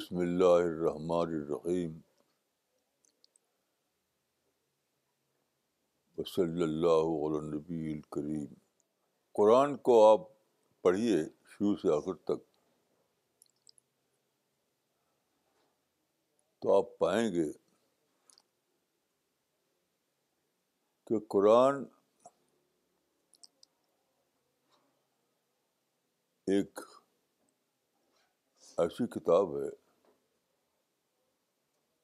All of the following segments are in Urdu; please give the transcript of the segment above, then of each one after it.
بسم اللہ الرحمن الرحیم وصلی اللہ علیہ نبی الکریم قرآن کو آپ پڑھیے شروع سے آخر تک تو آپ پائیں گے کہ قرآن ایک ایسی کتاب ہے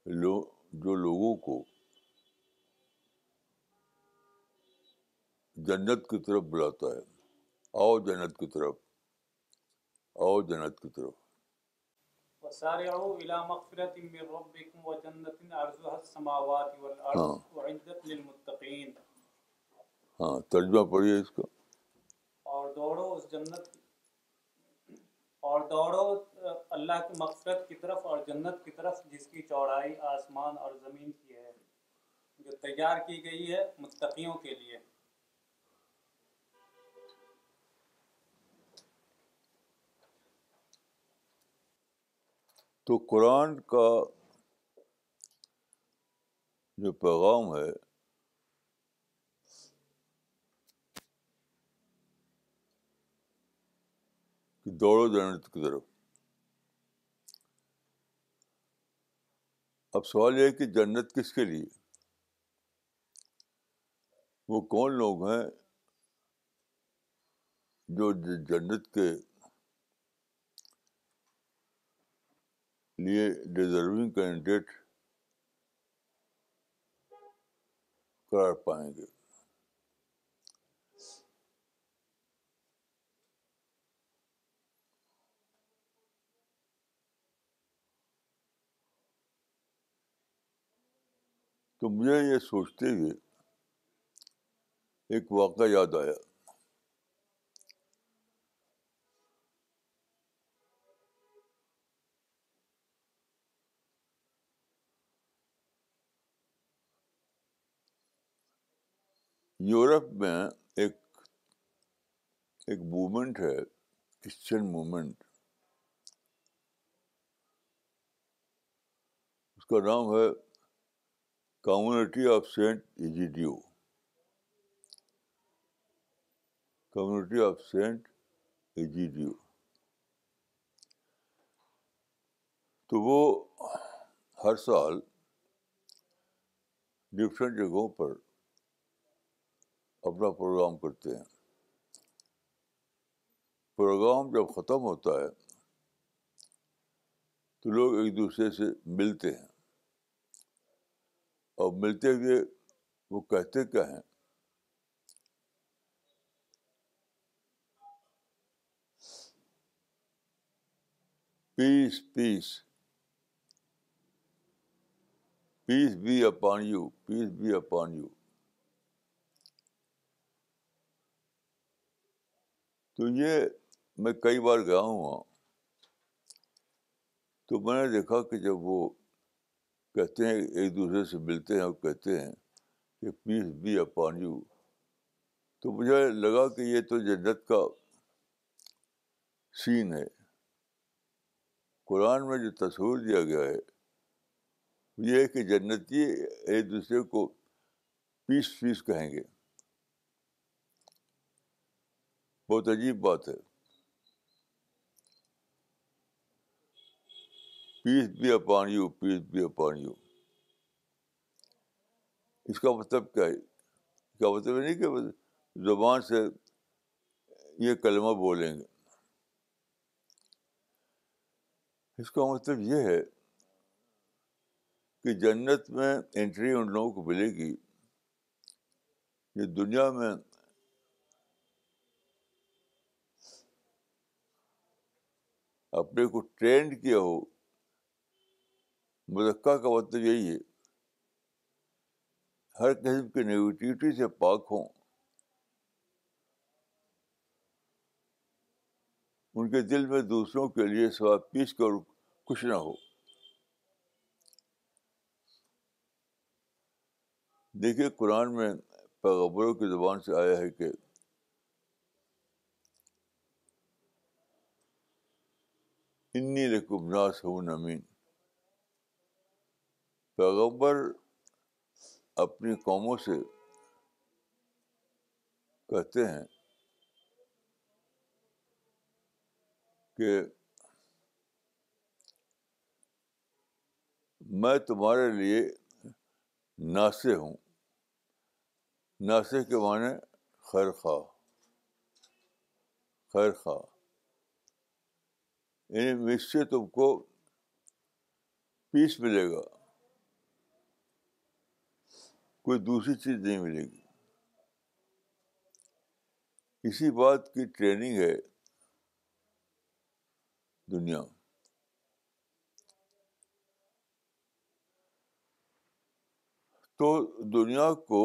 لو جو لوگوں کو جنت جنت جنت جنت کی کی کی طرف طرف طرف بلاتا ہے ہاں ترجمہ پڑھیے اس اس کا اور دوڑو اور دوڑو اللہ کی مقصد کی طرف اور جنت کی طرف جس کی چوڑائی آسمان اور زمین کی ہے جو تیار کی گئی ہے متقیوں کے لیے تو قرآن کا جو پیغام ہے دوڑو جنت کی طرف اب سوال یہ ہے کہ جنت کس کے لیے وہ کون لوگ ہیں جو جنت کے لیے ڈیزرونگ کینڈیڈیٹ قرار پائیں گے تو مجھے یہ سوچتے ہوئے ایک واقعہ یاد آیا یورپ میں ایک ایک موومنٹ ہے کرسچن موومنٹ اس کا نام ہے community of Saint Egidio community of Saint Egidio تو وہ ہر سال ڈفرینٹ جگہوں پر اپنا پروگرام کرتے ہیں پروگرام جب ختم ہوتا ہے تو لوگ ایک دوسرے سے ملتے ہیں اور ملتے ہوئے وہ کہتے کیا ہیں peace peace peace be upon you peace be upon you تو یہ میں کئی بار گیا ہوں تو میں نے دیکھا کہ جب وہ کہتے ہیں ایک دوسرے سے ملتے ہیں اور کہتے ہیں کہ پیس بی اپان یو تو مجھے لگا کہ یہ تو جنت کا سین ہے قرآن میں جو تصور دیا گیا ہے یہ ہے کہ جنتی ایک دوسرے کو پیس پیس کہیں گے بہت عجیب بات ہے peace be upon you peace be upon you اس کا مطلب کیا ہے اس کا مطلب نہیں کہ زبان سے یہ کلمہ بولیں گے اس کا مطلب یہ ہے کہ جنت میں انٹری ان لوگوں کو ملے گی یہ دنیا میں اپنے کو ٹرینڈ کیا ہو مدقہ کا مطلب یہی ہے ہر قسم کی نگیٹیوٹی سے پاک ہوں ان کے دل میں دوسروں کے لیے سواب پیس کر کچھ نہ ہو دیکھیے قرآن میں پیغبروں کی زبان سے آیا ہے کہ انی ناس ہوں نمین پیغمبر اپنی قوموں سے کہتے ہیں کہ میں تمہارے لیے ناسے ہوں ناسے کے معنی خیر خواہ خیر خواہ یعنی مجھ سے تم کو پیس ملے گا کوئی دوسری چیز نہیں ملے گی اسی بات کی ٹریننگ ہے دنیا تو دنیا کو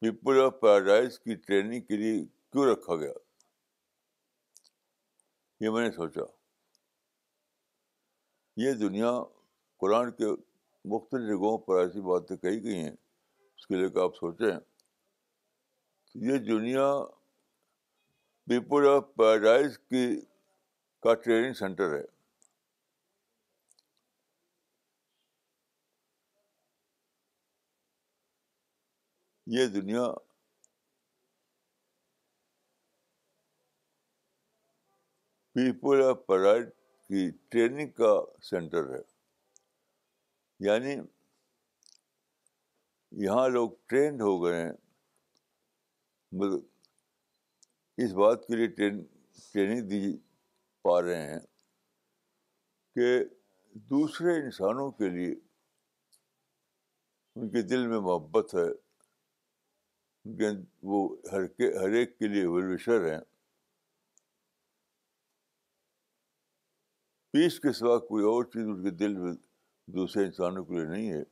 پیپل آف پیراڈائز کی ٹریننگ کے لیے کیوں رکھا گیا یہ میں نے سوچا یہ دنیا قرآن کے مختلف جگہوں پر ایسی باتیں کہی گئی ہیں اس کے لے کے آپ سوچیں یہ دنیا پیپل آف پیراڈائز کی کا ٹریننگ سینٹر ہے یہ دنیا پیپل آف پیراڈائز کی ٹریننگ کا سینٹر ہے یعنی یہاں لوگ ٹرینڈ ہو گئے ہیں مطلب اس بات کے لیے ٹرین ٹریننگ دی پا رہے ہیں کہ دوسرے انسانوں کے لیے ان کے دل میں محبت ہے ان کے وہ ہر کے ہر ایک کے لیے ویلوشر ہیں پیس کے سوا کوئی اور چیز ان کے دل میں دوسرے انسانوں کے لیے نہیں ہے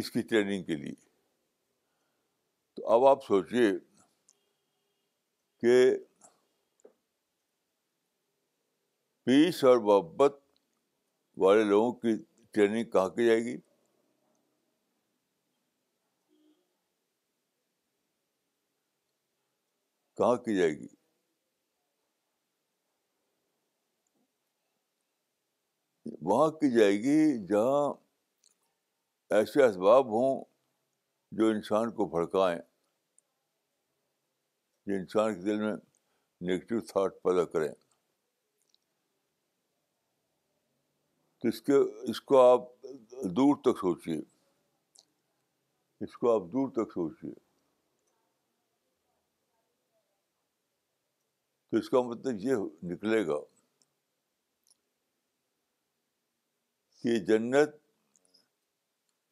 اس کی ٹریننگ کے لیے تو اب آپ سوچیے کہ پیس اور محبت والے لوگوں کی ٹریننگ کہاں کی جائے گی کہاں کی جائے گی وہاں کی جائے گی جہاں ایسے اسباب ہوں جو انسان کو بھڑکائیں جو انسان کے دل میں نگیٹو تھاٹ پیدا کریں تو اس کو آپ دور تک سوچیے اس کو آپ دور تک سوچیے تو اس کا مطلب یہ نکلے گا کہ جنت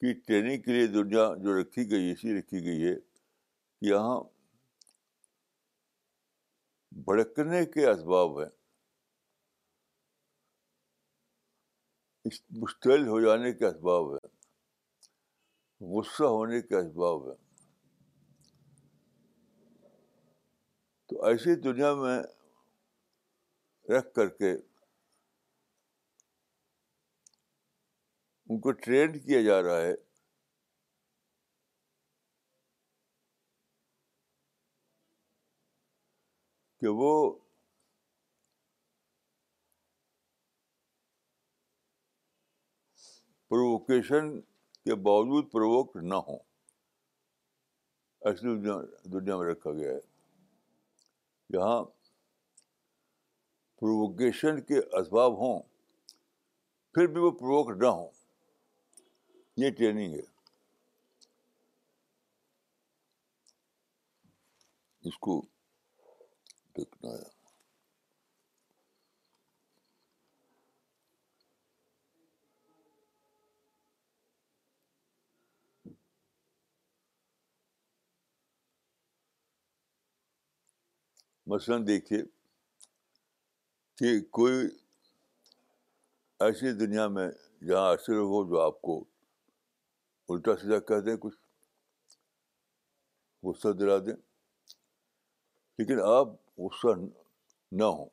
کی ٹریننگ کے لیے دنیا جو رکھی گئی ہے اسی رکھی گئی ہے کہ یہاں بھڑکنے کے اسباب ہیں مشتعل ہو جانے کے اسباب ہیں غصہ ہونے کے اسباب ہیں تو ایسی دنیا میں رکھ کر کے ان کو ٹرینڈ کیا جا رہا ہے کہ وہ پرووکیشن کے باوجود پرووک نہ ہوں ایسے دنیا میں رکھا گیا ہے یہاں پرووکیشن کے اسباب ہوں پھر بھی وہ پرووک نہ ہوں یہ ٹریننگ ہے اس کو دیکھنا ہے مثلاً دیکھیے کہ کوئی ایسی دنیا میں جہاں ایسے لوگ ہو جو آپ کو الٹا سیدھا کہہ دیں کچھ غصہ دلا دیں لیکن آپ غصہ نہ ہوں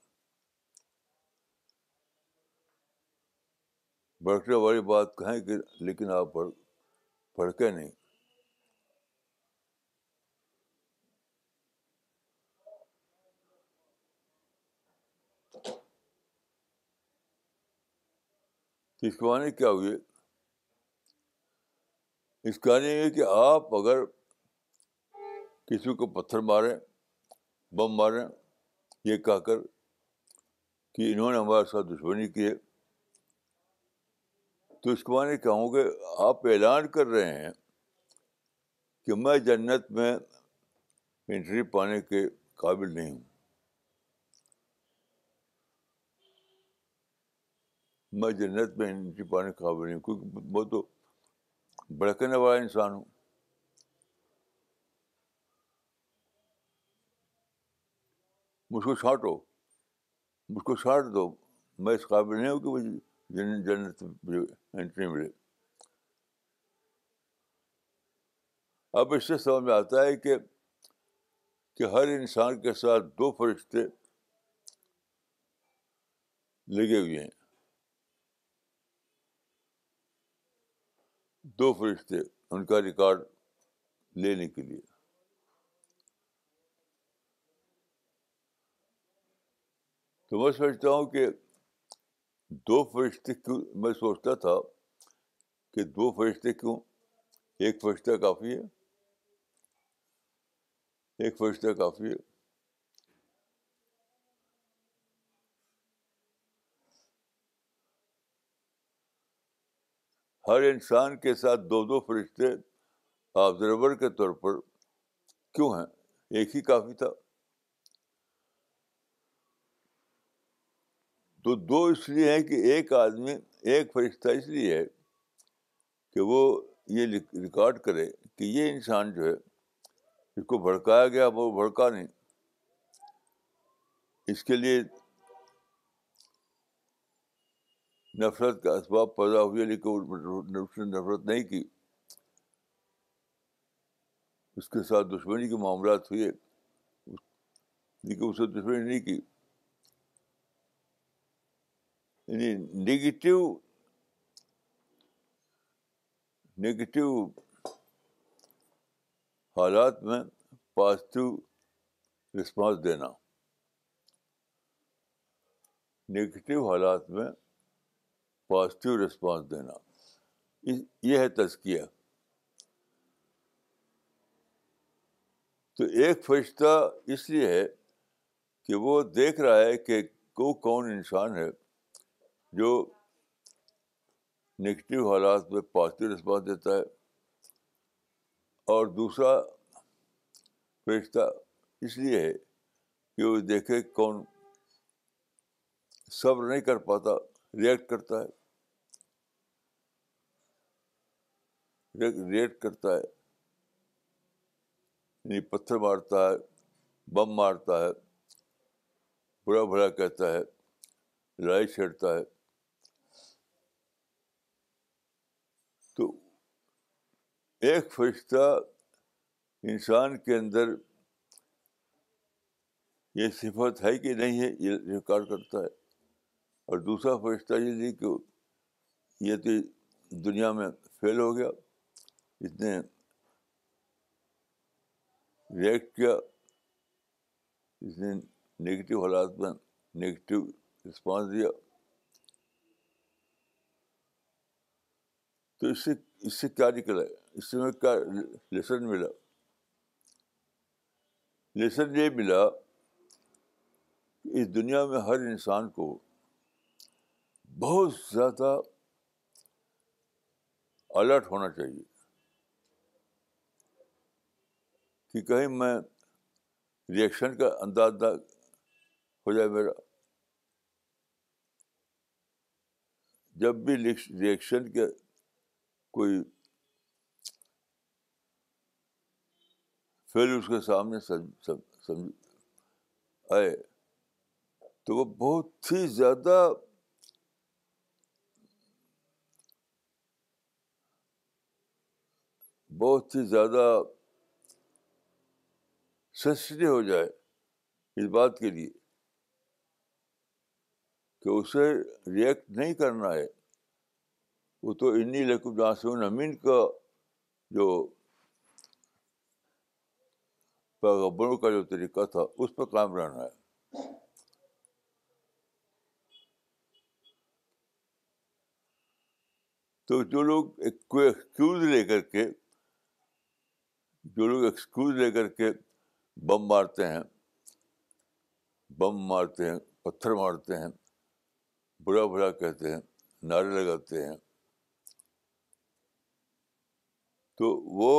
بھڑکنے والی بات کہیں کہ لیکن آپ بھڑکے نہیں اس کے کیا ہوئے اس کا نہیں ہے کہ آپ اگر کسی کو پتھر ماریں بم ماریں یہ کہہ کر کہ انہوں نے ہمارے ساتھ دشمنی کی ہے تو اس کے بعد یہ کہوں گے آپ اعلان کر رہے ہیں کہ میں جنت میں انٹری پانے کے قابل نہیں ہوں میں جنت میں انٹری پانے کے قابل نہیں ہوں کیونکہ میں تو بھڑکنے والا انسان ہوں مجھ کو چھانٹو مجھ کو چھانٹ دو میں اس قابل نہیں ہوں کہ مجھے جنت انٹری ملے اب اس سے سمجھ میں آتا ہے کہ کہ ہر انسان کے ساتھ دو فرشتے لگے ہوئے ہیں دو فرشتے ان کا ریکارڈ لینے کے لیے تو میں سوچتا ہوں کہ دو فرشتے کیوں میں سوچتا تھا کہ دو فرشتے کیوں ایک فرشتہ کافی ہے ایک فرشتہ کافی ہے ہر انسان کے ساتھ دو دو فرشتے آبزرور کے طور پر کیوں ہیں ایک ہی کافی تھا تو دو اس لیے ہیں کہ ایک آدمی ایک فرشتہ اس لیے ہے کہ وہ یہ ریکارڈ کرے کہ یہ انسان جو ہے اس کو بھڑکایا گیا وہ بھڑکا نہیں اس کے لیے نفرت کا اسباب پیدا ہوئے لیکن اس نے نفرت نہیں کی اس کے ساتھ دشمنی کے معاملات ہوئے لیکن اس نے دشمنی نہیں کی یعنی نگیٹیو نگیٹو حالات میں پازیٹیو رسپانس دینا نگیٹیو حالات میں پازیٹیو رسپانس دینا یہ ہے تزکیہ تو ایک فرشتہ اس لیے ہے کہ وہ دیکھ رہا ہے کہ کو کون انسان ہے جو نگیٹو حالات میں پازیٹیو رسپانس دیتا ہے اور دوسرا فرشتہ اس لیے ہے کہ وہ دیکھے کون صبر نہیں کر پاتا ریئیکٹ کرتا ہے ریئیکٹ کرتا ہے یعنی پتھر مارتا ہے بم مارتا ہے برا بھرا کہتا ہے لڑائی چھیڑتا ہے تو ایک فرشتہ انسان کے اندر یہ صفت ہے کہ نہیں ہے یہ ریکارڈ کرتا ہے اور دوسرا فرشتہ یہ تھی کہ یہ تو دنیا میں فیل ہو گیا اس نے ریئیکٹ کیا اس نے نگیٹیو حالات میں نگیٹیو رسپانس دیا تو اس سے اس سے کیا نکلا اس سے میں کیا لیسن ملا لیسن یہ ملا کہ اس دنیا میں ہر انسان کو بہت زیادہ الرٹ ہونا چاہیے کہ کہیں میں ریئیکشن کا اندازہ ہو جائے میرا جب بھی ریئیکشن کے کوئی فیل اس کے سامنے آئے تو وہ بہت ہی زیادہ بہت ہی زیادہ سینسٹیو ہو جائے اس بات کے لیے کہ اسے ریئیکٹ نہیں کرنا ہے وہ تو امی لقوق جہاں سے جو امین کا جو طریقہ تھا اس پہ کام رہنا ہے تو جو لوگ ایک ایکسکیوز لے کر کے جو لوگ ایکسکیوز لے کر کے بم مارتے ہیں بم مارتے ہیں پتھر مارتے ہیں برا برا کہتے ہیں نعرے لگاتے ہیں تو وہ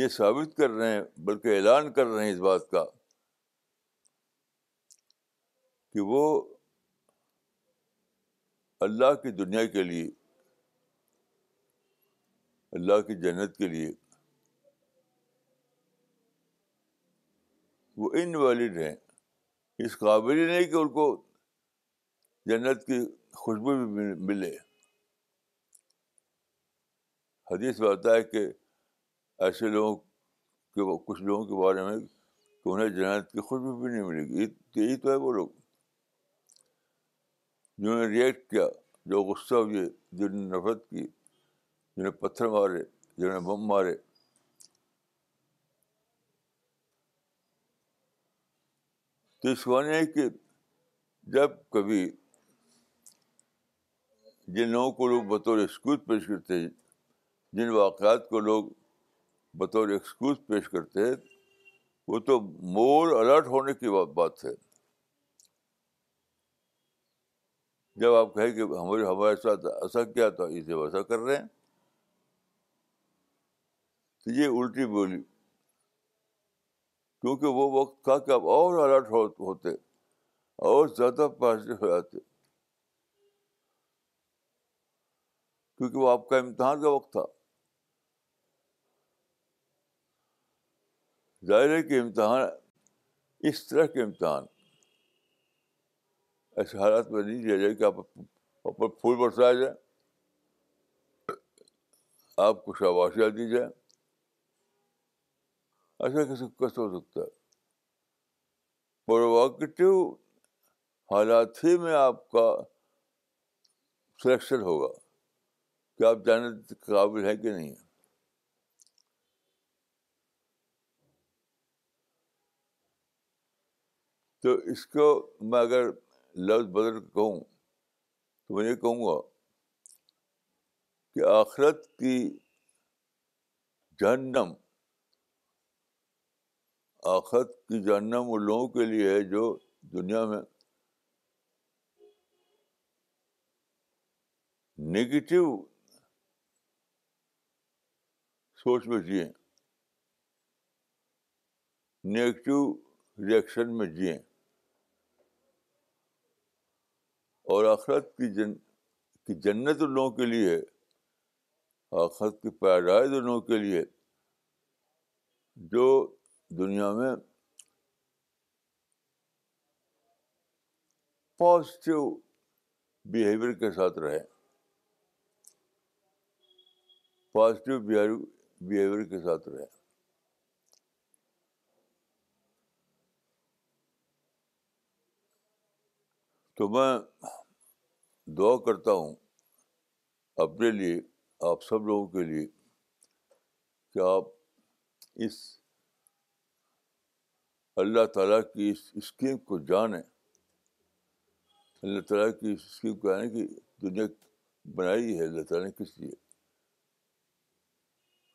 یہ ثابت کر رہے ہیں بلکہ اعلان کر رہے ہیں اس بات کا کہ وہ اللہ کی دنیا کے لیے اللہ کی جنت کے لیے وہ انویلڈ ہیں اس قابل ہی نہیں کہ ان کو جنت کی خوشبو بھی ملے حدیث آتا ہے کہ ایسے لوگوں کے کچھ لوگوں کے بارے میں کہ انہیں جنت کی خوشبو بھی نہیں ملے گی یہی تو ہے وہ لوگ جنہوں نے ریئیکٹ کیا جو غصہ جنہوں جن نفرت کی جنہوں نے پتھر مارے جنہوں نے بم مارے تو اس کو ہے کہ جب کبھی جن لوگوں کو لوگ بطور ایکسکیوز پیش کرتے ہیں جن واقعات کو لوگ بطور ایکسکیوز پیش کرتے ہیں وہ تو مور الرٹ ہونے کی بات ہے جب آپ کہیں کہ ہمارے ہمارے ساتھ ایسا کیا تھا اسے ویسا کر رہے ہیں یہ الٹی بولی کیونکہ وہ وقت تھا کہ اب اور الرٹ ہوتے اور زیادہ پازیٹیو ہو جاتے کیونکہ وہ آپ کا امتحان کا وقت تھا ظاہر ہے کہ امتحان اس طرح کے امتحان ایسے حالات میں نہیں دیا جائے کہ آپ پھول برسایا جائے آپ کو شاباشیاں دی جائیں ایسا اچھا کیسے ہو سکتا ہے پروواکٹیو حالات ہی میں آپ کا سلیکشن ہوگا کہ آپ جانے کے قابل ہے کہ نہیں تو اس کو میں اگر لفظ بدل کے کہوں تو میں یہ کہوں گا کہ آخرت کی جہنم آخرت کی جاننا وہ لوگوں کے لیے ہے جو دنیا میں نگیٹو سوچ میں جیے نگیٹو ریئیکشن میں جیے اور آخرت کی جن کی جنت ان لوگوں کے لیے ہے آخرت کی پیدائش ان لوگوں کے لیے جو دنیا میں پازیٹیو بیہیویئر کے ساتھ رہیں پازیٹیو بیہیویئر کے ساتھ رہیں تو میں دعا کرتا ہوں اپنے لیے آپ سب لوگوں کے لیے کہ آپ اس اللہ تعالیٰ کی اس اسکیم کو جانے اللہ تعالیٰ کی اس اسکیم کو جانے یعنی کہ دنیا بنائی ہے اللہ تعالیٰ نے کس لیے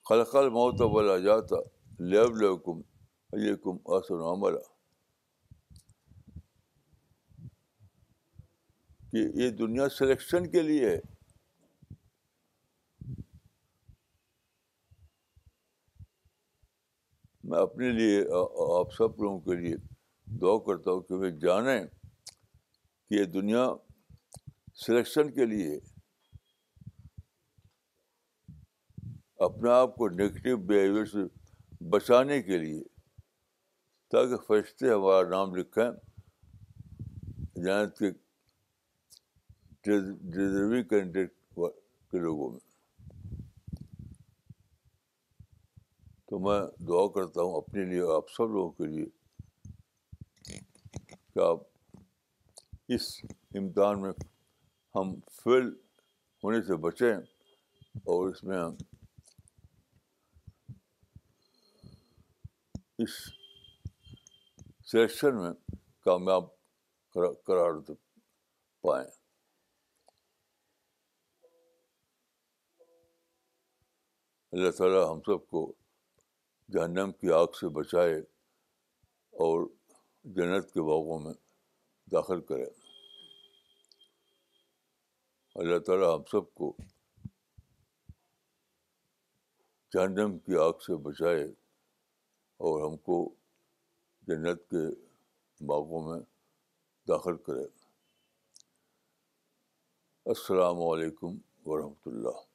خلق الموت موت والا لیب لیو کم آسن عام کہ یہ دنیا سلیکشن کے لیے ہے میں اپنے لیے آپ سب لوگوں کے لیے دعا کرتا ہوں کہ وہ جانیں کہ یہ دنیا سلیکشن کے لیے اپنے آپ کو نگیٹو بیہیویئر سے بچانے کے لیے تاکہ فرشتے ہمارا نام لکھیں جانت کے ڈیزرونگ کینڈیڈیٹ کے لوگوں میں تو میں دعا کرتا ہوں اپنے لیے آپ سب لوگوں کے لیے کہ آپ اس امتحان میں ہم فیل ہونے سے بچیں اور اس میں ہم اس میں کامیاب قرار پائیں اللہ تعالیٰ ہم سب کو جہنم کی آگ سے بچائے اور جنت کے باغوں میں داخل کرے اللہ تعالیٰ ہم سب کو جہنم کی آگ سے بچائے اور ہم کو جنت کے باغوں میں داخل کرے السلام علیکم ورحمۃ اللہ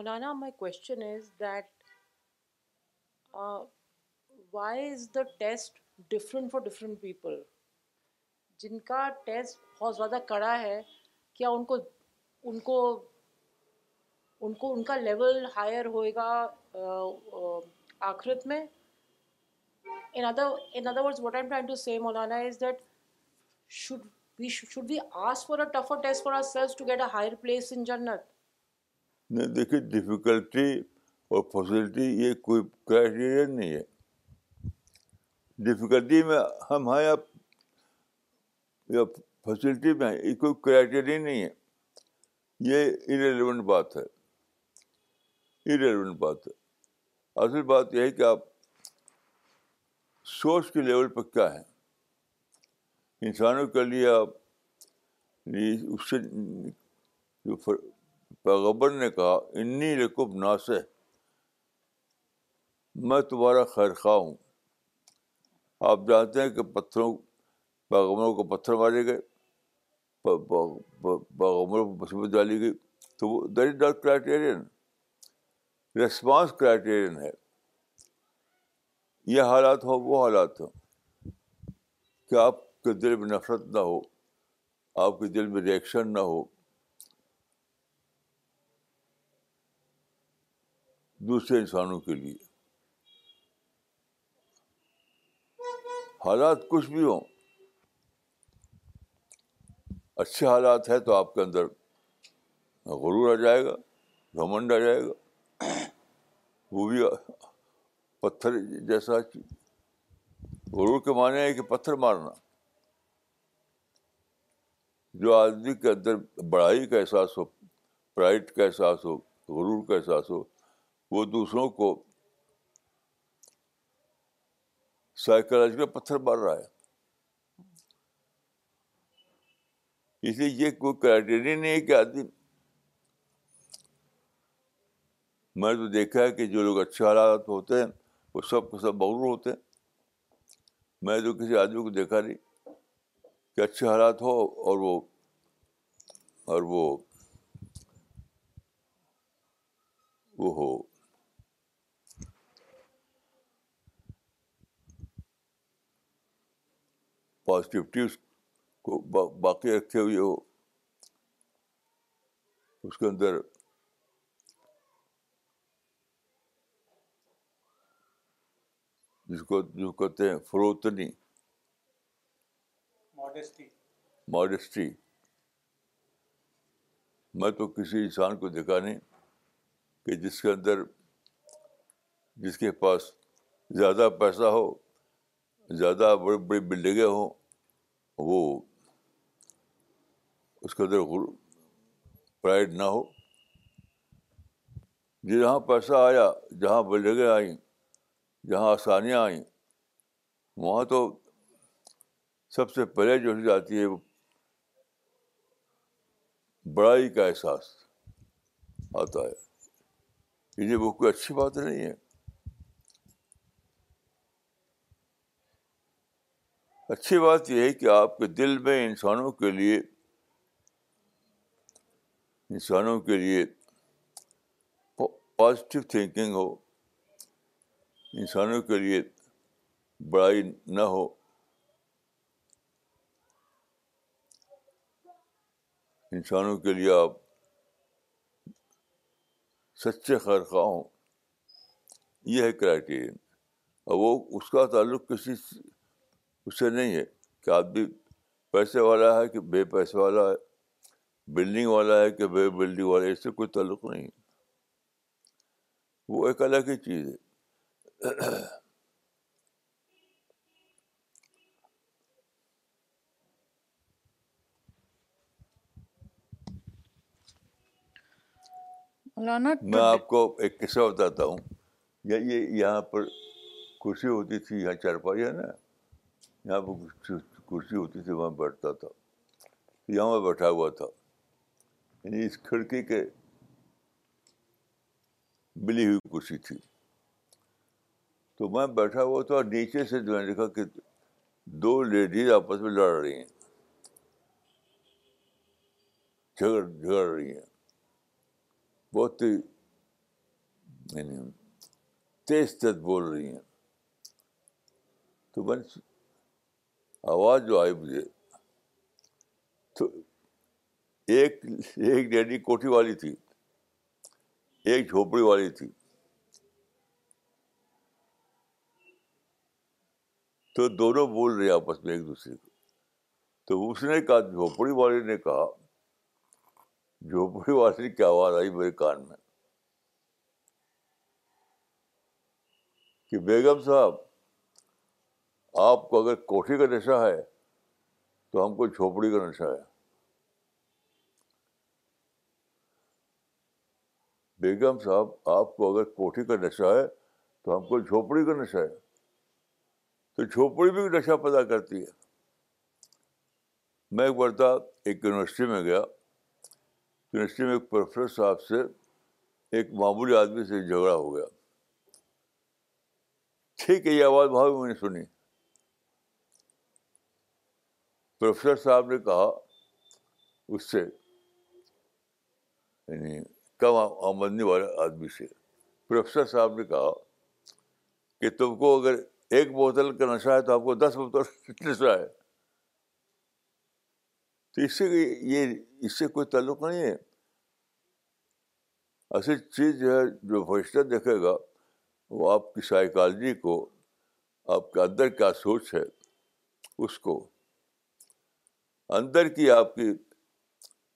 مولانا my question is that why is the test different for different people جن کا ٹیسٹ بہت زیادہ کڑا ہے کیا ان کو ان کو ان کو ان کا لیول ہائر ہوئے گا آخرت میں in other in other words what I trying to say Maulana is that should we should we ask for a tougher test for ourselves to get a higher place in جنت نہیں دیکھیے ڈفیکلٹی اور فیسلٹی یہ کوئی کرائٹیریا نہیں ہے ڈفیکلٹی میں ہم ہیں یا فیسلٹی میں یہ کوئی کرائٹیری نہیں ہے یہ انریلیونٹ بات ہے انریلیونٹ بات ہے اصل بات یہ ہے کہ آپ سوچ کے لیول پہ کیا ہیں انسانوں کے لیے آپ اس سے جو پیغبر نے کہا انی لکب ناسے میں تمہارا خیر خواہ ہوں آپ جانتے ہیں کہ پتھروں پیغمبروں کو پتھر مارے گئے کو مصیبت ڈالی گئی تو وہ در کرائٹیرین رسپانس کرائٹیرین ہے یہ حالات ہوں وہ حالات ہوں کہ آپ کے دل میں نفرت نہ ہو آپ کے دل میں ریئیکشن نہ ہو دوسرے انسانوں کے لیے حالات کچھ بھی ہوں اچھے حالات ہے تو آپ کے اندر غرور آ جائے گا گھمنڈ آ جائے گا وہ بھی پتھر جیسا غرور کے معنی ہے کہ پتھر مارنا جو آدمی کے اندر بڑائی کا احساس ہو پرائٹ کا احساس ہو غرور کا احساس ہو وہ دوسروں کو پتھر مار رہا ہے اس لیے یہ کوئی کرائٹیریا نہیں ہے کہ آدمی میں تو دیکھا ہے کہ جو لوگ اچھے حالات ہوتے ہیں وہ سب کے سب بغرور ہوتے ہیں میں تو کسی آدمی کو دیکھا نہیں کہ اچھے حالات ہو اور وہ اور وہ ہو پازیٹیوٹیز کو باقی رکھے ہوئے ہو اس کے اندر جس کو جو کہتے ہیں فروتنی ماڈیسٹی میں تو کسی انسان کو دیکھا نہیں کہ جس کے اندر جس کے پاس زیادہ پیسہ ہو زیادہ بڑی بڑی بلڈنگیں ہوں وہ اس کے اندر پرائڈ نہ ہو جی جہاں پیسہ آیا جہاں بل آئیں جہاں آسانیاں آئیں وہاں تو سب سے پہلے جو آتی ہے وہ بڑائی کا احساس آتا ہے یہ جی وہ کوئی اچھی بات نہیں ہے اچھی بات یہ ہے کہ آپ کے دل میں انسانوں کے لیے انسانوں کے لیے پازیٹیو تھینکنگ ہو انسانوں کے لیے بڑائی نہ ہو انسانوں کے لیے آپ سچے خیر خواہ ہوں یہ ہے کرائٹیرین اور وہ اس کا تعلق کسی اس سے نہیں ہے کہ آدمی بھی پیسے والا ہے کہ بے پیسے والا ہے بلڈنگ والا ہے کہ بے بلڈنگ والا ہے اس سے کوئی تعلق نہیں وہ ایک الگ ہی چیز ہے میں آپ کو ایک قصہ بتاتا ہوں یہ یہاں پر کرسی ہوتی تھی یہاں چارپائی ہے نا یہاں پہ کرسی ہوتی تھی وہاں بیٹھتا تھا یہاں میں بیٹھا ہوا تھا یعنی اس کھڑکی کے ملی ہوئی کرسی تھی تو میں بیٹھا ہوا تھا نیچے سے جو دیکھا کہ دو لیڈیز آپس میں لڑ رہی ہیں جھگڑ جھگڑ رہی ہیں بہت ہی یعنی تیز تیز بول رہی ہیں تو میں آواز جو آئی مجھے تو ایک ایک ڈیڈی کوٹھی والی تھی ایک جھوپڑی والی تھی تو دونوں بول رہے آپس میں ایک دوسرے کو تو اس نے کہا جھوپڑی والے نے کہا جھوپڑی والے کی آواز آئی میرے کان میں کہ بیگم صاحب آپ کو اگر کوٹھی کا نشہ ہے تو ہم کو جھوپڑی کا نشہ ہے بیگم صاحب آپ کو اگر کوٹھی کا نشہ ہے تو ہم کو جھوپڑی کا نشہ ہے تو جھوپڑی بھی نشہ پیدا کرتی ہے میں ایک بار تھا ایک یونیورسٹی میں گیا یونیورسٹی میں ایک پروفیسر صاحب سے ایک معمولی آدمی سے جھگڑا ہو گیا ٹھیک ہے یہ آواز بھا میں نے سنی پروفیسر صاحب نے کہا اس سے یعنی کم آمدنی والے آدمی سے پروفیسر صاحب نے کہا کہ تم کو اگر ایک بوتل کا نشہ ہے تو آپ کو دس بوتل نشہ ہے تو اس سے یہ اس سے کوئی تعلق نہیں ہے ایسی چیز جو ہے جو فہرستہ دیکھے گا وہ آپ کی سائیکالوجی کو آپ کے اندر کیا سوچ ہے اس کو اندر کی آپ کی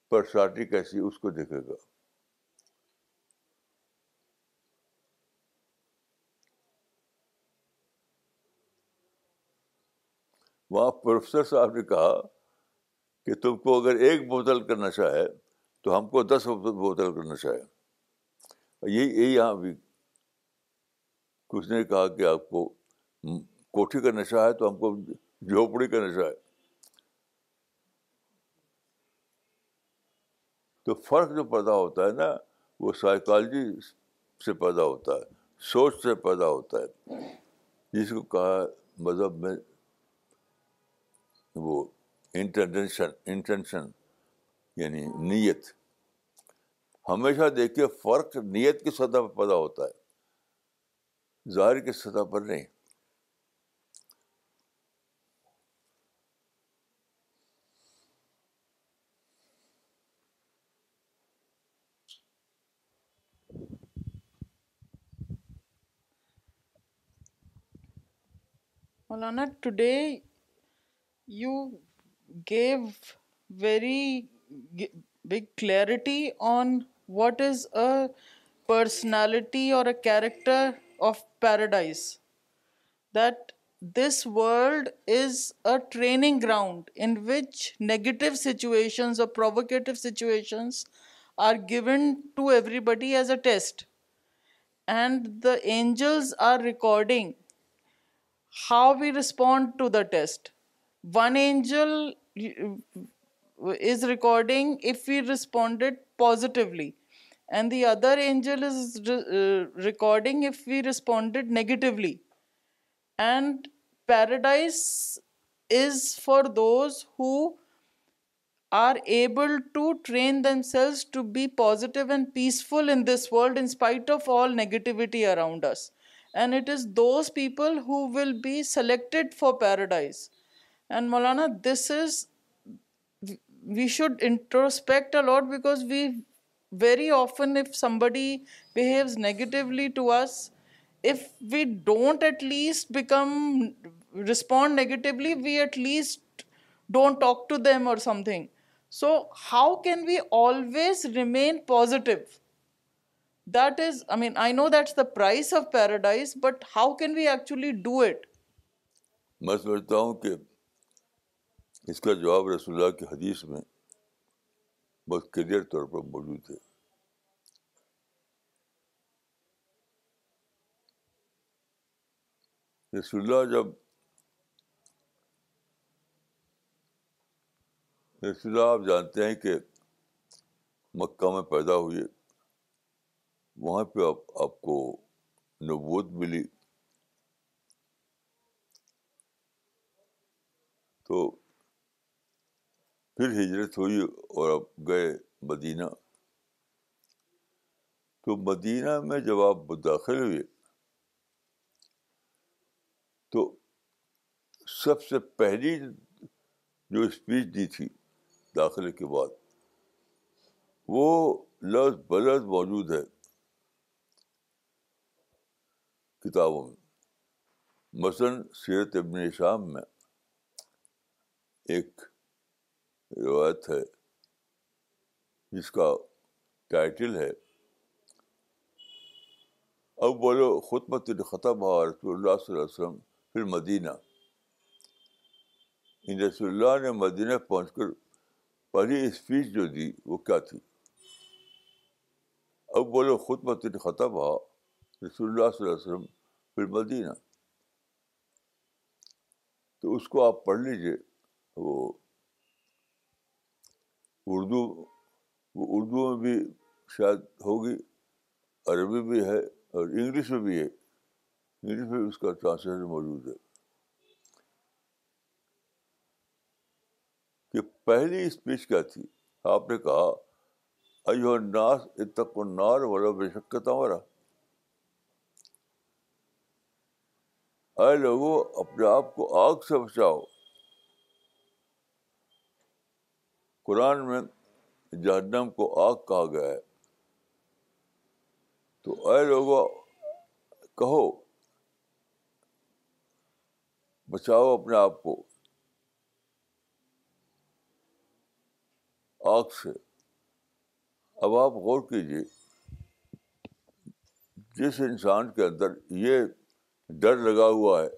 پرسنالٹی کیسی اس کو دیکھے گا وہاں پروفیسر صاحب نے کہا کہ تم کو اگر ایک بوتل کا نشہ ہے تو ہم کو دس بوتل کا نشہ ہے یہی یہی یہاں بھی کچھ نے کہا کہ آپ کو کوٹھی کا نشہ ہے تو ہم کو جھوپڑی کا نشہ ہے تو فرق جو پیدا ہوتا ہے نا وہ سائیکالوجی سے پیدا ہوتا ہے سوچ سے پیدا ہوتا ہے جس کو کہا مذہب میں وہ انٹینشن انٹینشن یعنی نیت ہمیشہ دیکھیے فرق نیت کی سطح پر پیدا ہوتا ہے ظاہر کی سطح پر نہیں Malana, today you gave very big clarity on what is a personality or a character of paradise. That this world is a training ground in which negative situations or provocative situations are given to everybody as a test. And the angels are recording how we respond to the test. One angel is recording if we responded positively, and the other angel is uh, recording if we responded negatively. And paradise is for those who are able to train themselves to be positive and peaceful in this world in spite of all negativity around us and it is those people who will be selected for paradise. And Maulana, this is, we should introspect a lot, because we very often, if somebody behaves negatively to us, if we don't at least respond negatively, we at least don't talk to them or something. So how can we always remain positive? That is I mean I know that's the prize of paradise but how can we actually do it میں سمجھتا ہوں کہ اس کا جواب رسول اللہ کی حدیث میں بہت کلیئر طور پر موجود ہے رسول اللہ جب رسول اللہ آپ جانتے ہیں کہ مکہ میں پیدا ہوئے وہاں پہ آپ آپ کو نبوت ملی تو پھر ہجرت ہوئی اور آپ گئے مدینہ تو مدینہ میں جب آپ داخل ہوئے تو سب سے پہلی جو اسپیچ دی تھی داخلے کے بعد وہ لفظ بلد موجود ہے کتابوں میں مثلاً سیرت ابن شام میں ایک روایت ہے جس کا ٹائٹل ہے اب بولو خطمۃ الخطب رسول اللہ صلی اللہ علیہ وسلم پھر مدینہ ان رسول اللہ نے مدینہ پہنچ کر پہلی اسپیچ جو دی وہ کیا تھی اب بولو خطمۃ الخطب ہا رسول اللہ اللہ صلی علیہ وسلم پھر مدینہ تو اس کو آپ پڑھ لیجیے وہ اردو وہ اردو میں بھی شاید ہوگی عربی بھی ہے اور انگلش میں بھی ہے انگلش میں بھی اس کا ٹرانسلیشن موجود ہے کہ پہلی اسپیچ کیا تھی آپ نے کہا ایو اناس والا بے شکاؤ ہمارا اے لوگو اپنے آپ کو آگ سے بچاؤ قرآن میں جہنم کو آگ کہا گیا ہے تو اے لوگ کہو بچاؤ اپنے آپ کو آگ سے اب آپ غور کیجیے جس انسان کے اندر یہ ڈر لگا ہوا ہے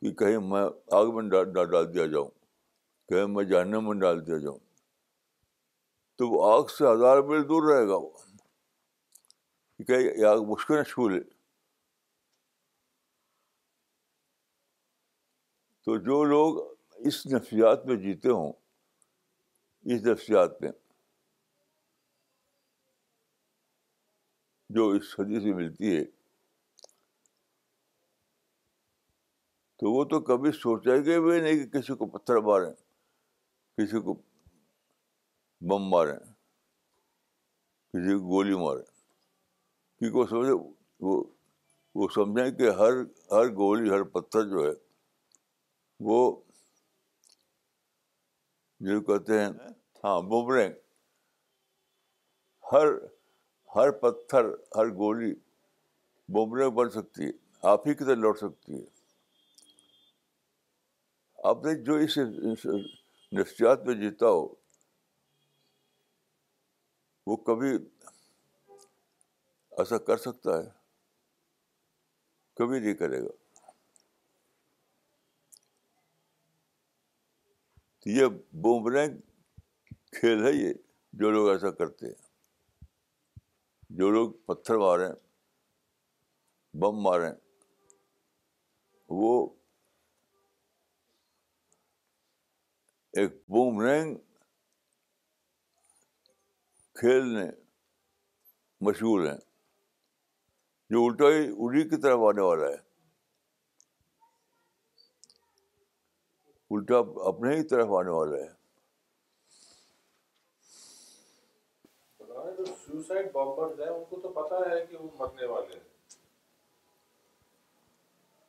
کہ کہیں میں آگ میں ڈال دیا جاؤں کہیں میں جاننے میں ڈال دیا جاؤں تو وہ آگ سے ہزار میل دور رہے گا وہ کہ آگ مشکل نہ چھو لے تو جو لوگ اس نفسیات میں جیتے ہوں اس نفسیات میں جو اس حدیث سے ملتی ہے تو وہ تو کبھی سوچیں گے بھی نہیں کہ کسی کو پتھر ماریں کسی کو بم ماریں کسی کو گولی ماریں کیونکہ وہ سمجھے وہ وہ سمجھیں کہ ہر ہر گولی ہر پتھر جو ہے وہ جو کہتے ہیں ہاں بوبرے ہر ہر پتھر ہر گولی بوبرے بن سکتی ہے آپ ہی کی طرح لوٹ سکتی ہے اپنے جو اس نفسیات میں جیتا ہو وہ کبھی ایسا کر سکتا ہے کبھی نہیں کرے گا یہ بومرے کھیل ہے یہ جو لوگ ایسا کرتے ہیں جو لوگ پتھر ماریں بم ماریں وہ ایک بوم رینگ کھیل میں مشہور ہیں جو الٹا ہی اڑی کی طرف آنے والا ہے الٹا اپنے ہی طرف آنے والا ہے جو سوسائڈ بامبرز ہیں ان کو تو پتا ہے کہ وہ مرنے والے ہیں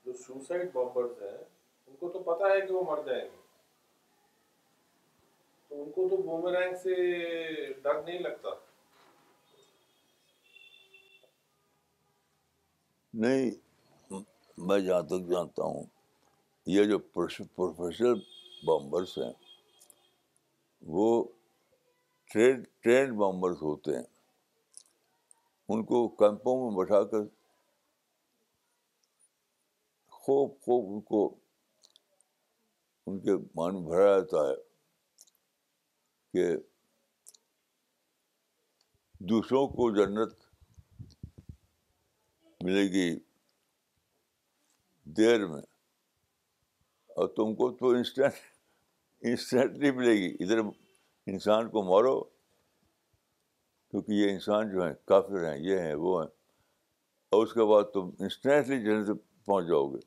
جو سوسائڈ بامبرز ہیں ان کو تو پتا ہے کہ وہ مر جائیں گے ان کو تو بومرینگ سے ڈر نہیں لگتا نہیں میں جہاں تک جانتا ہوں یہ جو پروفیشنل بامبرس ہیں وہ ٹرینڈ ٹرینڈ بامبرس ہوتے ہیں ان کو کیمپوں میں بٹھا کر خوب خوب ان کو ان کے مان بھرا جاتا ہے کہ دوسروں کو جنت ملے گی دیر میں اور تم کو تو انسٹنٹ انسٹنٹلی ملے گی ادھر انسان کو مارو کیونکہ یہ انسان جو ہیں کافر ہیں یہ ہیں وہ ہیں اور اس کے بعد تم انسٹنٹلی جنت پہنچ جاؤ گے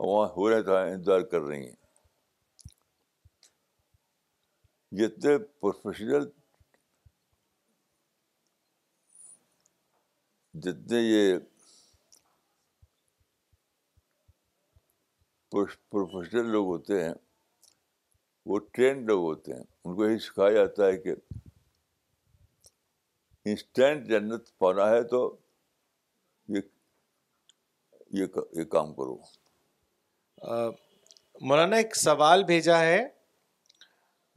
اور وہاں ہو رہا تھا انتظار کر رہی ہیں جتنے پروفیشنل جتنے یہ پروفیشنل لوگ ہوتے ہیں وہ ٹرینڈ لوگ ہوتے ہیں ان کو یہی سکھایا جاتا ہے کہ انسٹینٹ جنت پانا ہے تو یہ کام کرو مولانا ایک سوال بھیجا ہے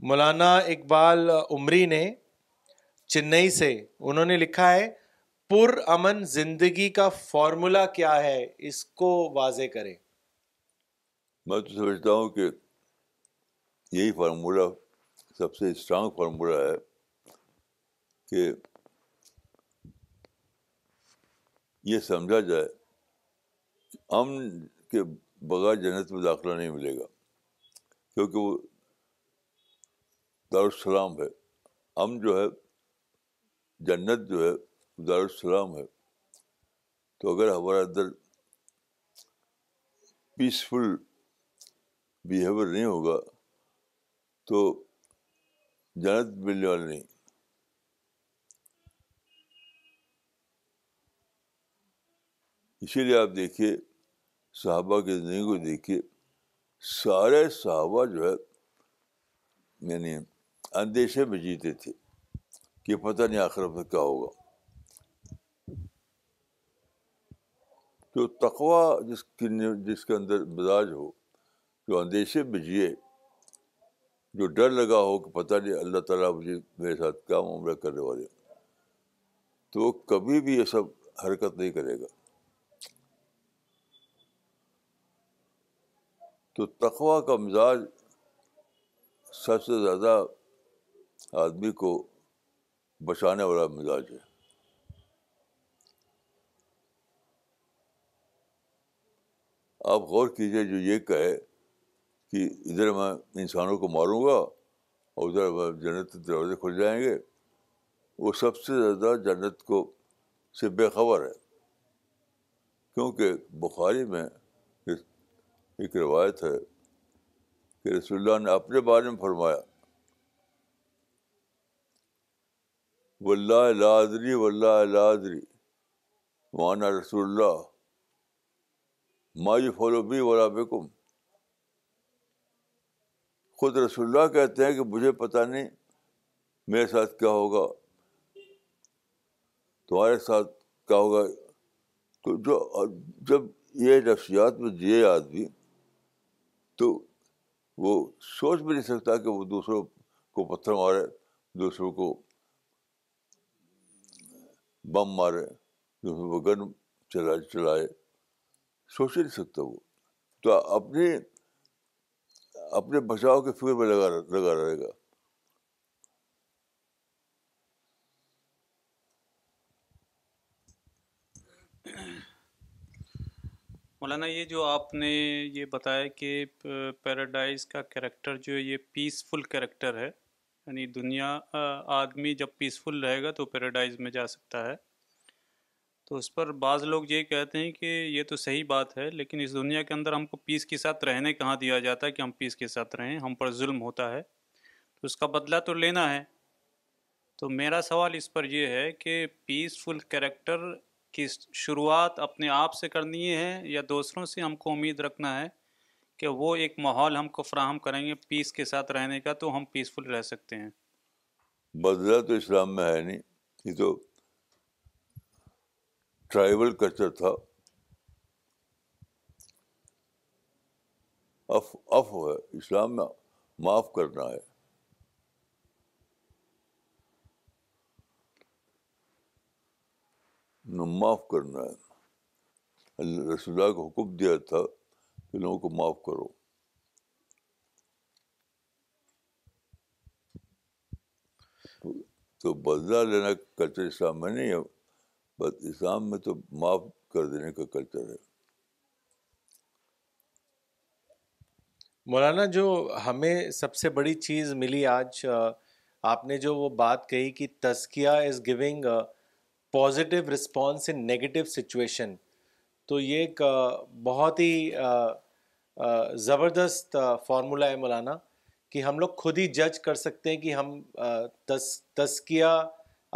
مولانا اقبال عمری نے چنئی سے انہوں نے لکھا ہے پر امن زندگی کا فارمولا کیا ہے اس کو واضح کریں میں تو سمجھتا ہوں کہ یہی فارمولا سب سے اسٹرانگ فارمولا ہے کہ یہ سمجھا جائے امن کے بغیر جنت میں داخلہ نہیں ملے گا کیونکہ وہ دارالسلام ہے ہم جو ہے جنت جو ہے دارالسلام ہے تو اگر ہمارا اندر پیسفل بیہیویئر نہیں ہوگا تو جنت ملنے والی نہیں اسی لیے آپ دیکھیے صحابہ کی زندگی کو دیکھیے سارے صحابہ جو ہے یعنی اندیشے میں جیتے تھے کہ پتہ نہیں آخر کیا ہوگا جو تقوا جس کے جس کے اندر مزاج ہو جو اندیشے میں جیے جو ڈر لگا ہو کہ پتہ نہیں اللہ تعالیٰ مجھے میرے ساتھ کیا معاملہ کرنے والے تو وہ کبھی بھی یہ سب حرکت نہیں کرے گا تو تقوا کا مزاج سب سے زیادہ آدمی کو بچانے والا مزاج ہے آپ غور کیجیے جو یہ کہے کہ ادھر میں انسانوں کو ماروں گا اور ادھر میں جنت دروازے کھل جائیں گے وہ سب سے زیادہ جنت کو سے بے خبر ہے کیونکہ بخاری میں ایک روایت ہے کہ رسول اللہ نے اپنے بارے میں فرمایا و اللہ لادری مانا رسول اللہ مائی فالو بی ولا کم خود رسول اللہ کہتے ہیں کہ مجھے پتہ نہیں میرے ساتھ کیا ہوگا تمہارے ساتھ کیا ہوگا تو جو جب یہ نفسیات میں جیے آدمی تو وہ سوچ بھی نہیں سکتا کہ وہ دوسروں کو پتھر مارے دوسروں کو بم مارے وہ گن چلا چلائے سوچ ہی نہیں سکتا وہ تو اپنے اپنے بچاؤ کے فکر میں لگا لگا رہے گا مولانا یہ جو آپ نے یہ بتایا کہ پیراڈائز کا کریکٹر جو ہے یہ پیسفل کریکٹر ہے یعنی دنیا آدمی جب پیسفل رہے گا تو پیراڈائز میں جا سکتا ہے تو اس پر بعض لوگ یہ کہتے ہیں کہ یہ تو صحیح بات ہے لیکن اس دنیا کے اندر ہم کو پیس کے ساتھ رہنے کہاں دیا جاتا ہے کہ ہم پیس کے ساتھ رہیں ہم پر ظلم ہوتا ہے تو اس کا بدلہ تو لینا ہے تو میرا سوال اس پر یہ ہے کہ پیسفل کریکٹر کی شروعات اپنے آپ سے کرنی ہے یا دوسروں سے ہم کو امید رکھنا ہے کہ وہ ایک ماحول ہم کو فراہم کریں گے پیس کے ساتھ رہنے کا تو ہم پیسفل رہ سکتے ہیں بدلا تو اسلام میں ہے نہیں یہ تو ٹرائبل کلچر تھا اف اف ہے اسلام میں معاف کرنا ہے معاف کرنا ہے رسول اللہ کو حکم دیا تھا کہ لوگوں کو معاف کرو تو بدلہ لینا کلچر اسلام میں نہیں ہے بس اسلام میں تو معاف کر دینے کا کلچر ہے مولانا جو ہمیں سب سے بڑی چیز ملی آج آپ نے جو وہ بات کہی کہ تزکیہ is going positive response in negative situation تو یہ ایک بہت ہی زبردست فارمولہ ہے مولانا کہ ہم لوگ خود ہی جج کر سکتے ہیں کہ ہم تزکیہ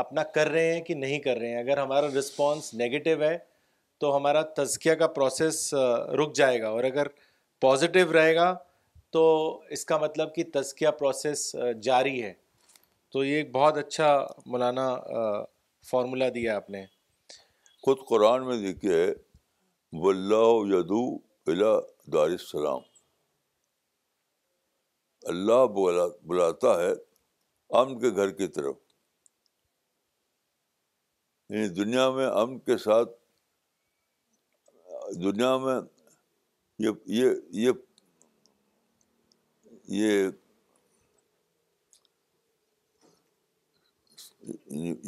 اپنا کر رہے ہیں کہ نہیں کر رہے ہیں اگر ہمارا رسپانس نگیٹو ہے تو ہمارا تزکیہ کا پروسیس رک جائے گا اور اگر پازیٹیو رہے گا تو اس کا مطلب کہ تزکیہ پروسیس جاری ہے تو یہ ایک بہت اچھا مولانا فارمولہ دیا آپ نے خود قرآن میں دیکھیے دار السلام اللہ بلاتا ہے امن کے گھر کی طرف یعنی دنیا میں امن کے ساتھ دنیا میں یہ یہ یہ یہ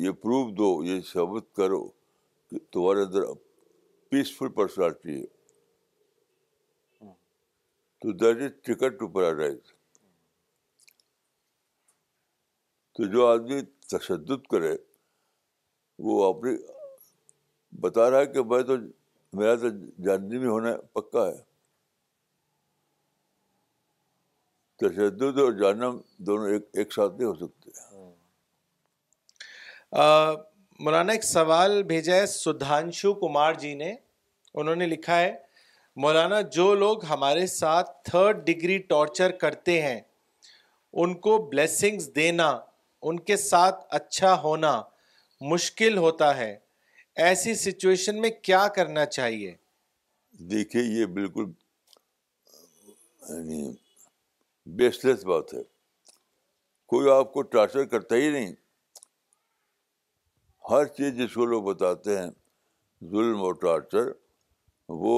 یہ پروف دو یہ ثابت کرو کہ تمہارے اندر پیسفل پرسنالٹی ہے تو that is ticket to paradise تو جو آدمی تشدد کرے وہ اپنی بتا رہا ہے کہ میں تو میرا تو جاننی میں ہونا پکا ہے تشدد اور جانم دونوں ایک ایک ساتھ نہیں ہو سکتے مولانا ایک سوال بھیجا ہے سدھانشو کمار جی نے انہوں نے لکھا ہے مولانا جو لوگ ہمارے ساتھ تھرڈ ڈگری ٹارچر کرتے ہیں ان کو بلیسنگز دینا ان کے ساتھ اچھا ہونا مشکل ہوتا ہے ایسی سچویشن میں کیا کرنا چاہیے دیکھیے یہ بالکل یعنی بات ہے کوئی آپ کو ٹارچر کرتا ہی نہیں ہر چیز جس کو لوگ بتاتے ہیں ظلم اور ٹارچر وہ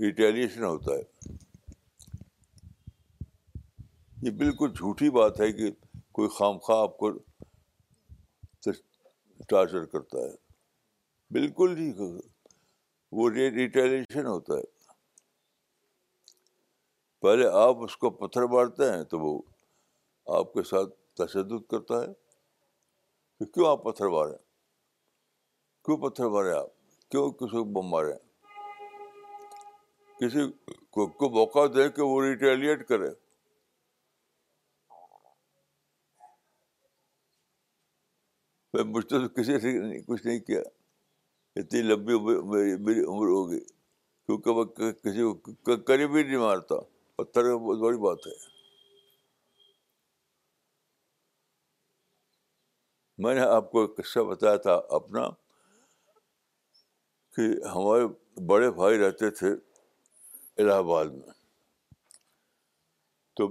ریٹیلیشن ہوتا ہے یہ بالکل جھوٹی بات ہے کہ کوئی خام خواہ آپ کو ٹارچر کرتا ہے بالکل ہی جی، وہ ریٹیلیشن ہوتا ہے پہلے آپ اس کو پتھر مارتے ہیں تو وہ آپ کے ساتھ تشدد کرتا ہے کہ کیوں آپ پتھر ماریں کیوں پتھر مارے آپ کیوں کسی کو بم مارے کسی کو موقع دے کہ وہ ریٹیلیٹ کرے مجھ سے کسی کچھ نہیں کیا اتنی لمبی میری عمر ہوگی کیونکہ میں کسی کو قریب ہی نہیں مارتا پتھر بہت بڑی بات ہے میں نے آپ کو قصہ بتایا تھا اپنا کہ ہمارے بڑے بھائی رہتے تھے الہ آباد میں تو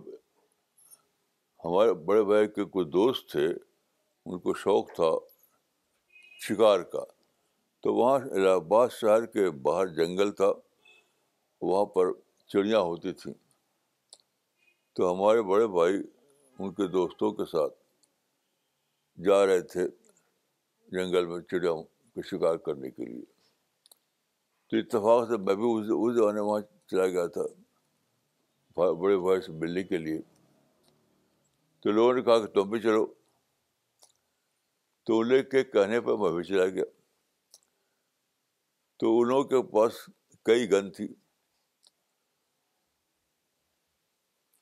ہمارے بڑے بھائی کے کوئی دوست تھے ان کو شوق تھا شکار کا تو وہاں الہ آباد شہر کے باہر جنگل تھا وہاں پر چڑیا ہوتی تھیں تو ہمارے بڑے بھائی ان کے دوستوں کے ساتھ جا رہے تھے جنگل میں چڑیا کے شکار کرنے کے لیے تو اتفاق سے میں بھی اس زمانے وہاں چلا گیا تھا بڑے بھائی سے ملنے کے لیے تو لوگوں نے کہا کہ تم بھی چلو تو انہیں کے کہنے پہ میں بھی چلا گیا تو ان لوگوں کے پاس کئی گن تھی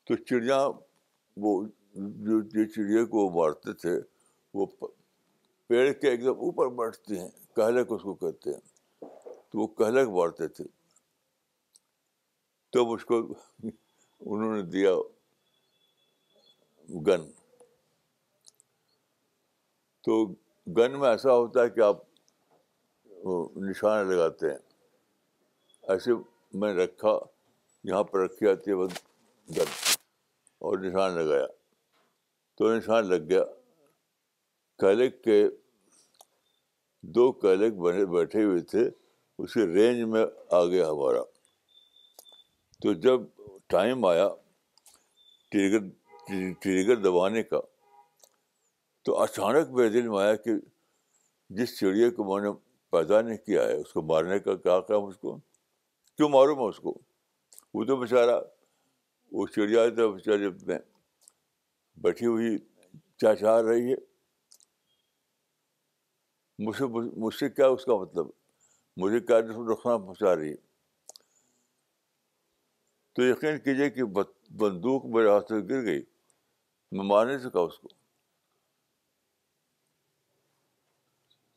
تو چڑیا وہ جو چڑیا کو وہ مارتے تھے وہ پیڑ کے ایک دم اوپر بیٹھتی ہیں کہلے کو اس کو کہتے ہیں تو وہ کہلک بارتے تھے تب اس کو انہوں نے دیا گن تو گن میں ایسا ہوتا ہے کہ آپ نشان لگاتے ہیں ایسے میں رکھا یہاں پر رکھی جاتی ہے گن اور نشان لگایا تو نشان لگ گیا کہلک کے دو کہلک بیٹھے ہوئے تھے اسی رینج میں آ گیا ہمارا تو جب ٹائم آیا ٹریگر ٹریگر دبانے کا تو اچانک میرے دل میں آیا کہ جس چڑیا کو میں نے پیدا نہیں کیا ہے اس کو مارنے کا کیا کام اس کو کیوں ماروں میں اس کو وہ تو بیچارہ وہ چڑیا تو بیچارے میں بیٹھی ہوئی چاہ چاہ رہی ہے مجھ سے کیا اس کا مطلب مجھے کیا نقصان پہنچا رہی تو یقین کیجیے کہ بندوق میرے ہاتھ سے گر گئی میں مار نہیں سکا اس کو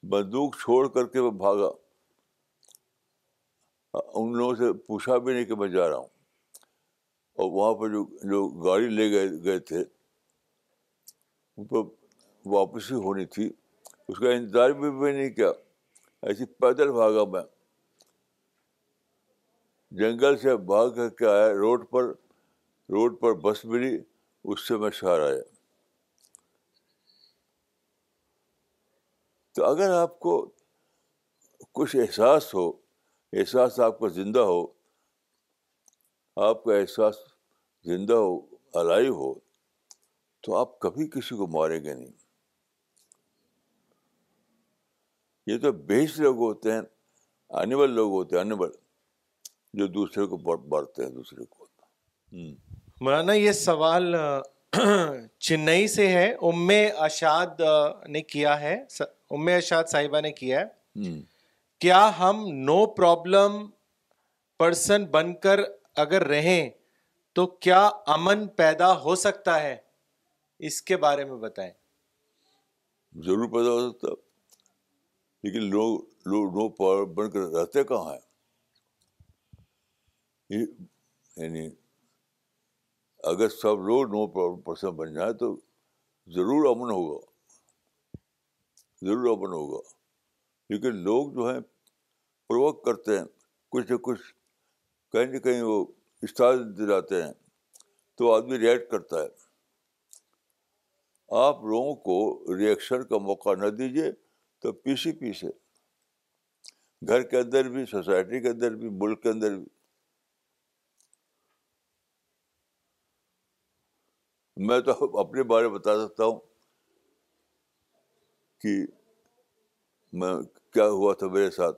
بندوق چھوڑ کر کے وہ بھاگا ان لوگوں سے پوچھا بھی نہیں کہ میں جا رہا ہوں اور وہاں پہ جو گاڑی لے گئے گئے تھے ان پہ واپسی ہونی تھی اس کا انتظار بھی میں نہیں کیا ایسی پیدل بھاگا میں جنگل سے بھاگ کر کے آیا روڈ پر روڈ پر بس ملی اس سے میں شہر آیا تو اگر آپ کو کچھ احساس ہو احساس آپ کا زندہ ہو آپ کا احساس زندہ ہو الائیو ہو تو آپ کبھی کسی کو ماریں گے نہیں یہ تو بیس لوگ ہوتے ہیں انیبل لوگ ہوتے ہیں انیبل جو دوسرے کو بڑھتے ہیں دوسرے کو مولانا یہ سوال چنئی سے ہے ام اشاد نے کیا ہے ام اشاد صاحبہ نے کیا ہے کیا ہم نو پرابلم پرسن بن کر اگر رہیں تو کیا امن پیدا ہو سکتا ہے اس کے بارے میں بتائیں ضرور پیدا ہو سکتا ہے لیکن لوگ لوگ نو پاور بن کر رہتے کہاں ہیں یعنی اگر سب لوگ نو پاور پرسن بن جائیں تو ضرور امن ہوگا ضرور امن ہوگا لیکن لوگ جو ہیں پروک کرتے ہیں کچھ نہ کچھ کہیں نہ کہیں وہ اسٹار دلاتے ہیں تو آدمی ریئیکٹ کرتا ہے آپ لوگوں کو ریئیکشن کا موقع نہ دیجیے تو پی سی ہے گھر کے اندر بھی سوسائٹی کے اندر بھی ملک کے اندر بھی میں تو اپنے بارے میں بتا سکتا ہوں کہ میں کیا ہوا تھا میرے ساتھ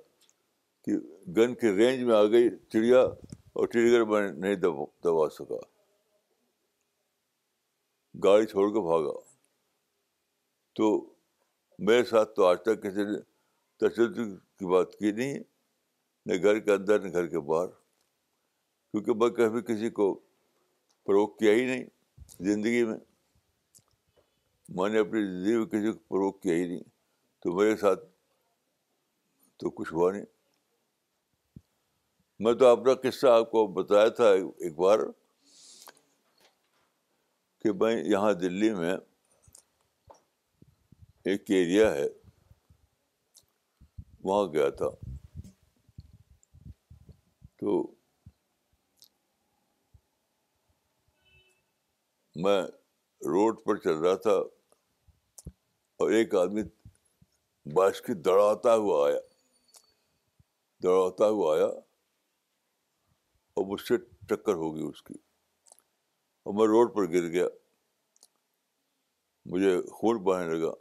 کہ گن کی رینج میں آ گئی چڑیا اور ٹریگر میں نہیں دبا سکا گاڑی چھوڑ کے بھاگا تو میرے ساتھ تو آج تک کسی نے تشدد کی بات کی نہیں نہ گھر کے اندر نہ گھر کے باہر کیونکہ میں کبھی کسی کو پروک کیا ہی نہیں زندگی میں میں نے اپنی زندگی میں کسی کو پروک کیا ہی نہیں تو میرے ساتھ تو کچھ ہوا نہیں میں تو اپنا قصہ آپ کو بتایا تھا ایک بار کہ میں یہاں دلی میں ایک ایریا ہے وہاں گیا تھا تو میں روڈ پر چل رہا تھا اور ایک آدمی بارش کی دڑاتا ہوا آیا دڑاتا ہوا آیا اور مجھ سے ٹکر ہو گئی اس کی اور میں روڈ پر گر گیا مجھے خون بہنے لگا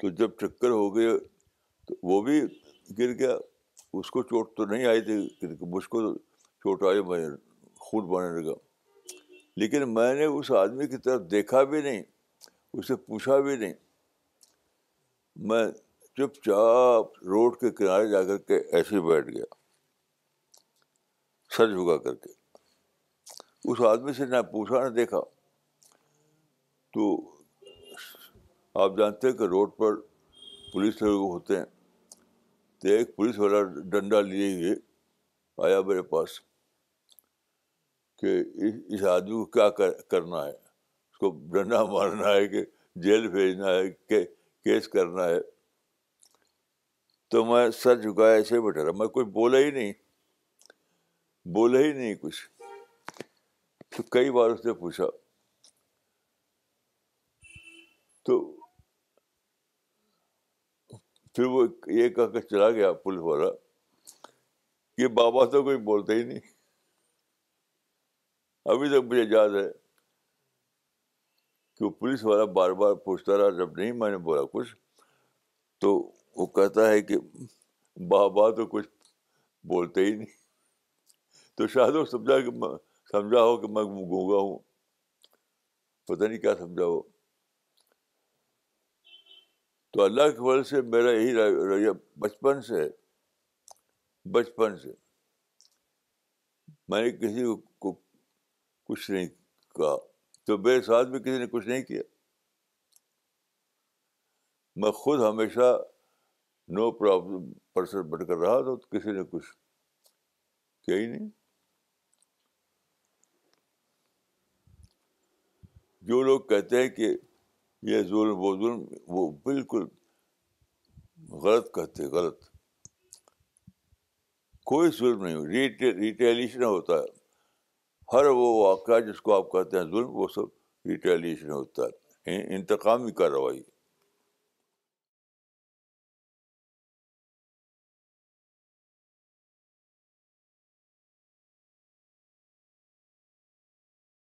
تو جب چکر ہو گئے تو وہ بھی گر گیا اس کو چوٹ تو نہیں آئی تھی مجھ کو چوٹ آئی خود بنے لگا لیکن میں نے اس آدمی کی طرف دیکھا بھی نہیں اسے پوچھا بھی نہیں میں چپ چاپ روڈ کے کنارے جا کر کے ایسے ہی بیٹھ گیا سر جھکا کر کے اس آدمی سے نہ پوچھا نہ دیکھا تو آپ جانتے ہیں کہ روڈ پر پولیس لوگ ہوتے ہیں تو ایک پولیس والا ڈنڈا لیے ہوئے آیا میرے پاس کہ اس آدمی کو کیا کرنا ہے اس کو ڈنڈا مارنا ہے کہ جیل بھیجنا ہے کہ کیس کرنا ہے تو میں سر جھکایا ایسے ہی رہا میں کوئی بولا ہی نہیں بولا ہی نہیں کچھ تو کئی بار اس نے پوچھا تو پھر وہ یہ کہہ کر چلا گیا پولیس والا کہ بابا تو کوئی بولتا ہی نہیں ابھی تک مجھے یاد ہے کہ وہ پولیس والا بار بار پوچھتا رہا جب نہیں میں نے بولا کچھ تو وہ کہتا ہے کہ بابا تو کچھ بولتے ہی نہیں تو شاید وہ سمجھا کہ سمجھا ہو کہ میں گونگا ہوں پتہ نہیں کیا سمجھا ہو تو اللہ کے بعد سے میرا یہی رویہ بچپن سے ہے بچپن سے میں نے کسی کو کچھ نہیں کہا تو میرے ساتھ بھی کسی نے کچھ نہیں کیا میں خود ہمیشہ نو پرابلم پرسن بن کر رہا تو کسی نے کچھ کیا ہی نہیں جو لوگ کہتے ہیں کہ یہ ظلم وہ ظلم وہ بالکل غلط کہتے غلط کوئی ظلم نہیں ریٹیلیشن ہوتا ہے ہر وہ واقعہ جس کو آپ کہتے ہیں ظلم وہ سب ریٹیلیشن ہوتا ہے انتقامی کارروائی